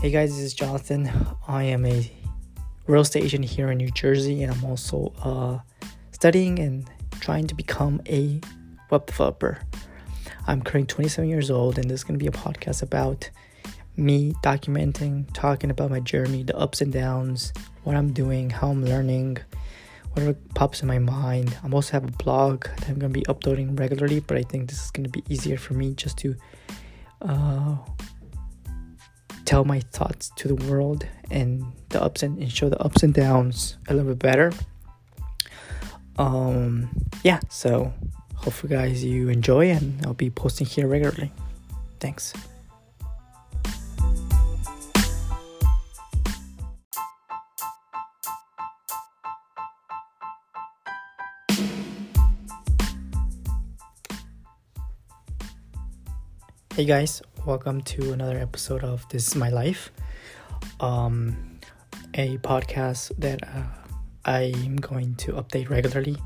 Hey guys, this is Jonathan. I am a real estate agent here in New Jersey, and I'm also uh, studying and trying to become a web developer. I'm currently 27 years old, and this is going to be a podcast about me documenting, talking about my journey, the ups and downs, what I'm doing, how I'm learning, whatever pops in my mind. I'm also have a blog that I'm going to be uploading regularly, but I think this is going to be easier for me just to. Uh, tell my thoughts to the world and the ups and, and show the ups and downs a little bit better. Um, yeah, so hopefully, guys, you enjoy, and I'll be posting here regularly. Thanks. Hey guys, welcome to another episode of This is My Life, um, a podcast that uh, I'm going to update regularly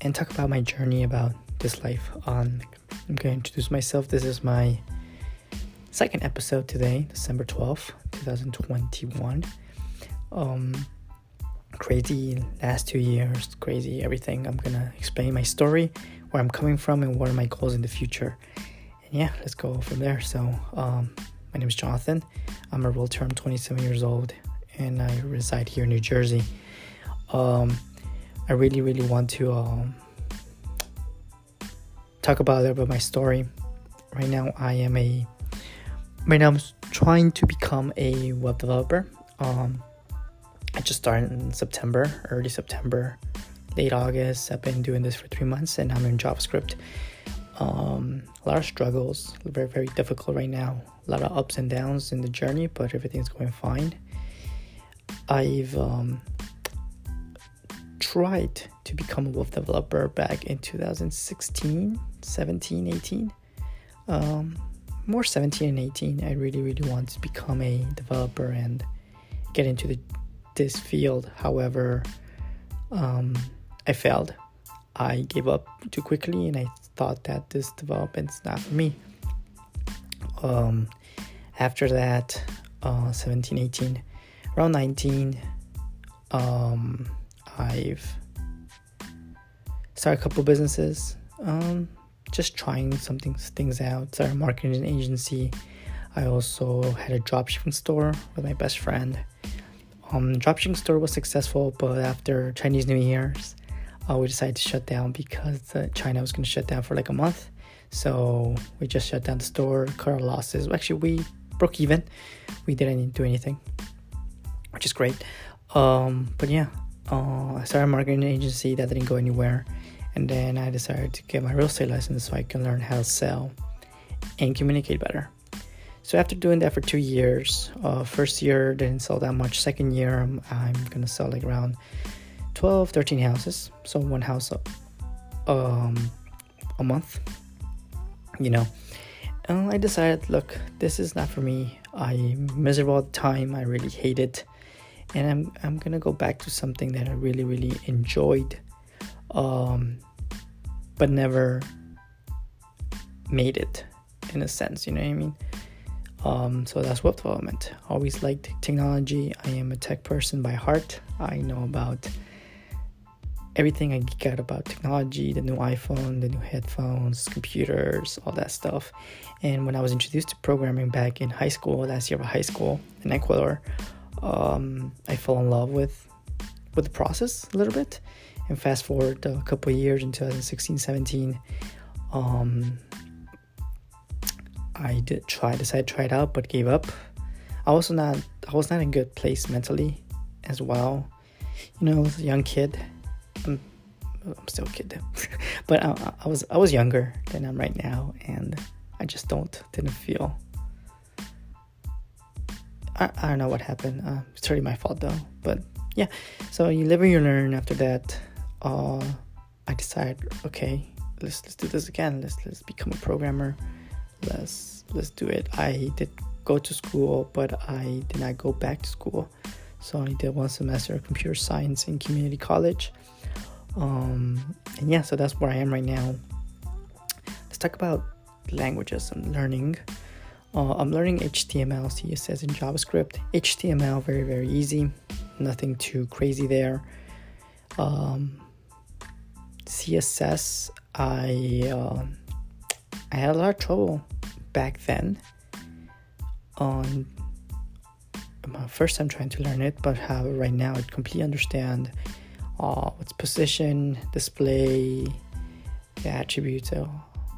and talk about my journey about this life. On I'm going to introduce myself. This is my second episode today, December 12th, 2021. Um, crazy last two years, crazy everything. I'm gonna explain my story, where I'm coming from, and what are my goals in the future yeah, let's go from there. So, um, my name is Jonathan. I'm a realtor. I'm 27 years old, and I reside here in New Jersey. Um, I really, really want to um, talk about a little bit my story. Right now, I am a right now I'm trying to become a web developer. Um, I just started in September, early September, late August. I've been doing this for three months, and I'm in JavaScript. Um, a lot of struggles, very, very difficult right now. A lot of ups and downs in the journey, but everything's going fine. I've um, tried to become a web developer back in 2016, 17, 18. Um, more 17 and 18. I really, really want to become a developer and get into the, this field. However, um, I failed. I gave up too quickly and I thought that this development's not for me. Um, after that, uh, 17, 18, around 19, um, I've started a couple businesses, um, just trying something things out. Started a marketing agency. I also had a dropshipping store with my best friend. Um, dropshipping store was successful, but after Chinese New Year's, uh, we decided to shut down because uh, China was going to shut down for like a month. So we just shut down the store, cut our losses. Actually, we broke even. We didn't do anything, which is great. Um, but yeah, uh, I started a marketing agency that didn't go anywhere. And then I decided to get my real estate license so I can learn how to sell and communicate better. So after doing that for two years, uh, first year didn't sell that much. Second year, I'm, I'm gonna sell like around 12 13 houses so one house um a month you know and i decided look this is not for me i'm miserable all the time i really hate it and i'm i'm gonna go back to something that i really really enjoyed um but never made it in a sense you know what i mean um, so that's web development. Always liked technology. I am a tech person by heart. I know about everything I got about technology, the new iPhone, the new headphones, computers, all that stuff. And when I was introduced to programming back in high school, last year of high school in Ecuador, um, I fell in love with with the process a little bit. And fast forward a couple years in 2016, 17, um, I did try, decided to try it out, but gave up. I was not, I was not in a good place mentally as well. You know, young kid I'm still a kid, but I, I was I was younger than I'm right now, and I just don't didn't feel. I, I don't know what happened. Uh, it's really my fault though. But yeah, so you live and you learn. After that, uh, I decided, okay, let's let's do this again. Let's let's become a programmer. Let's let's do it. I did go to school, but I did not go back to school. So I did one semester of computer science in community college. Um, and yeah, so that's where I am right now. Let's talk about languages and learning. Uh, I'm learning HTML, CSS, and JavaScript. HTML very very easy, nothing too crazy there. Um, CSS, I uh, I had a lot of trouble back then. On my first time trying to learn it, but how right now I completely understand uh, what's position, display, the attributes, uh,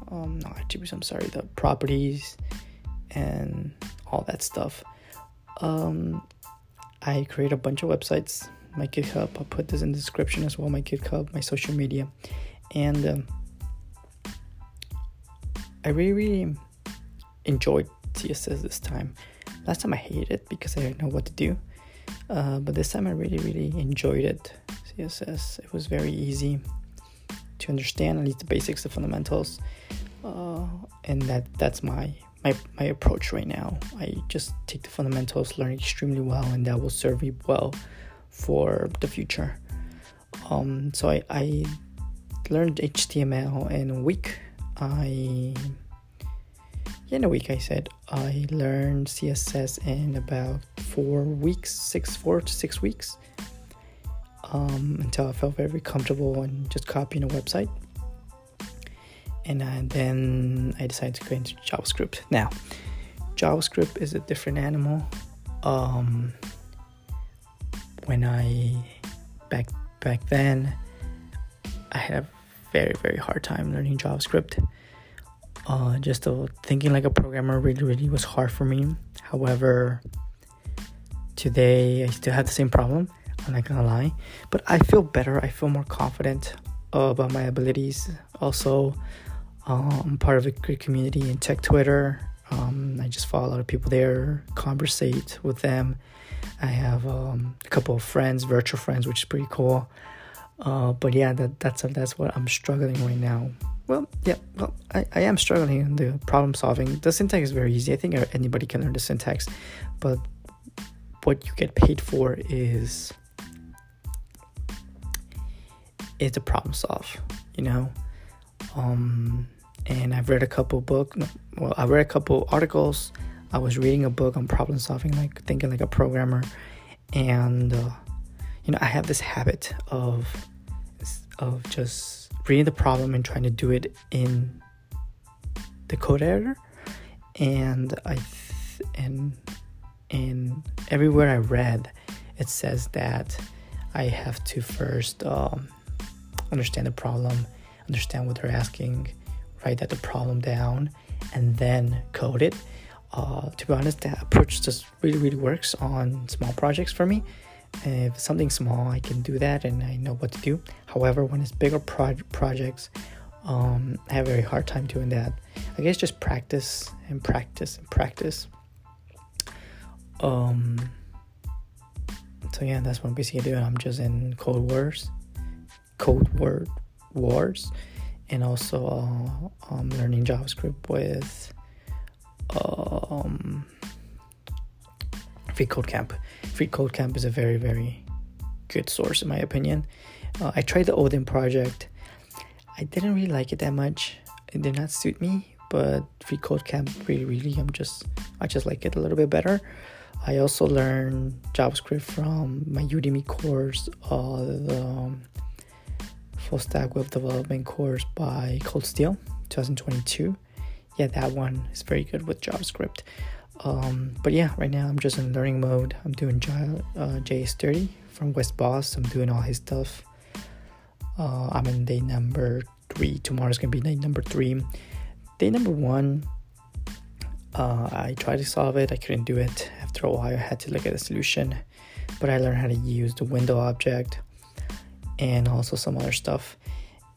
um, not attributes. I'm sorry, the properties, and all that stuff. Um, I create a bunch of websites. My GitHub. I'll put this in the description as well. My GitHub, my social media, and um, I really, really enjoyed CSS this time. Last time I hated it because I didn't know what to do, uh, but this time I really, really enjoyed it. CSS. It was very easy to understand, at least the basics, the fundamentals, uh, and that that's my my my approach right now. I just take the fundamentals, learn extremely well, and that will serve me well for the future. Um, so I, I learned HTML in a week. I in a week I said I learned CSS in about four weeks, six four to six weeks um, until I felt very comfortable and just copying a website. And I, then I decided to go into JavaScript. Now, JavaScript is a different animal. Um, when I back back then, I had a very very hard time learning JavaScript. Uh, just thinking like a programmer really really was hard for me. However, today I still have the same problem. I'm not gonna lie, but I feel better. I feel more confident about my abilities. Also, um, I'm part of a great community in tech Twitter. Um, I just follow a lot of people there, conversate with them. I have um, a couple of friends, virtual friends, which is pretty cool. Uh, but yeah, that, that's that's what I'm struggling right now. Well, yeah, well, I, I am struggling in the problem solving. The syntax is very easy. I think anybody can learn the syntax, but what you get paid for is is to problem solve, you know. Um, and I've read a couple book. Well, I read a couple articles. I was reading a book on problem solving, like thinking like a programmer, and uh, you know, I have this habit of of just reading the problem and trying to do it in the code editor, and I th- and and everywhere I read, it says that I have to first um, understand the problem, understand what they're asking, write that the problem down, and then code it. Uh, to be honest, that approach just really, really works on small projects for me. If something small, I can do that and I know what to do. However, when it's bigger pro- projects, um, I have a very hard time doing that. I guess just practice and practice and practice. Um, so yeah, that's what I'm basically doing. I'm just in Code Wars code word wars and also uh, um, learning javascript with um, free code camp free code camp is a very very good source in my opinion. Uh, i tried the odin project. I didn't really like it that much. It did not suit me but free code camp really really i'm just i just like it a little bit better. I also learned javascript from my udemy course uh, the, um, full stack web development course by Colt Steele 2022. Yeah, that one is very good with JavaScript. Um, but yeah, right now I'm just in learning mode. I'm doing J- uh, JS30 from Wes Bos. I'm doing all his stuff. Uh, I'm in day number three. Tomorrow's gonna be day number three. Day number one, uh, I tried to solve it. I couldn't do it. After a while, I had to look at the solution. But I learned how to use the window object and also some other stuff.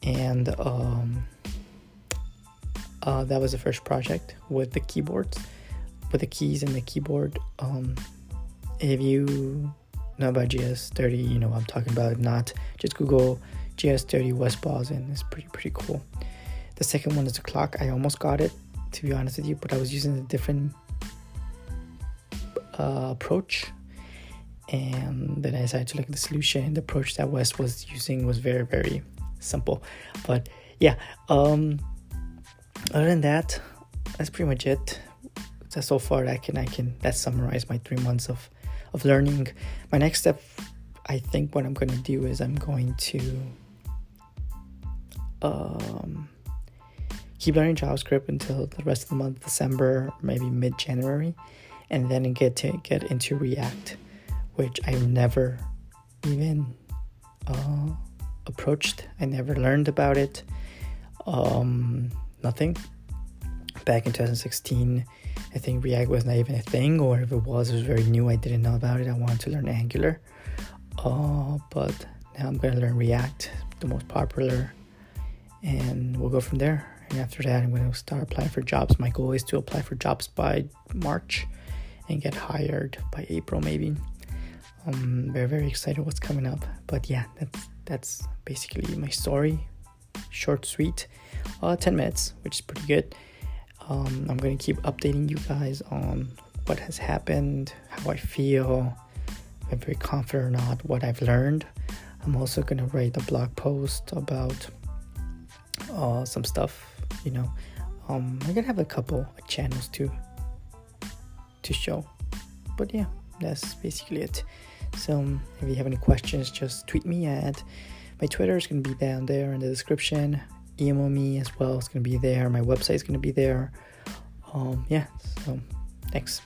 And um, uh, that was the first project with the keyboards, with the keys and the keyboard. Um, if you know about JS30, you know what I'm talking about. If not, just Google JS30 Wes Bos and it's pretty pretty cool. The second one is the clock. I almost got it, to be honest with you, but I was using a different uh, approach and then I decided to look at the solution. The approach that Wes was using was very, very simple. But yeah, um, other than that, that's pretty much it. so so far I can I can that summarize my three months of of learning. My next step, I think, what I'm to do is I'm going to um, keep learning JavaScript until the rest of the month, December, maybe mid January, and then get to get into React, which I've never even uh, approached. I never learned about it. Um, nothing. Back in 2016, I think React was not even a thing, or if it was, it was very new. I didn't know about it. I wanted to learn Angular. Uh, but now I'm going to learn React, the most popular, and we'll go from there. And after that, I'm going to start applying for jobs. My goal is to apply for jobs by March and get hired by April, maybe. I'm very, very excited what's coming up. But yeah, that's that's basically my story. Short, sweet, uh, 10 minutes, which is pretty good. Um, I'm to keep updating you guys on what has happened, how I feel, if I'm very confident or not, what I've learned. I'm also to write a blog post about uh, some stuff, you know. Um, I'm to have a couple of channels to to show. But yeah, that's basically it. So um, if you have any questions, just tweet me at my Twitter is going to be down there in the description. Email me as well. It's going to be there. My website is going to be there. Um, yeah. So thanks.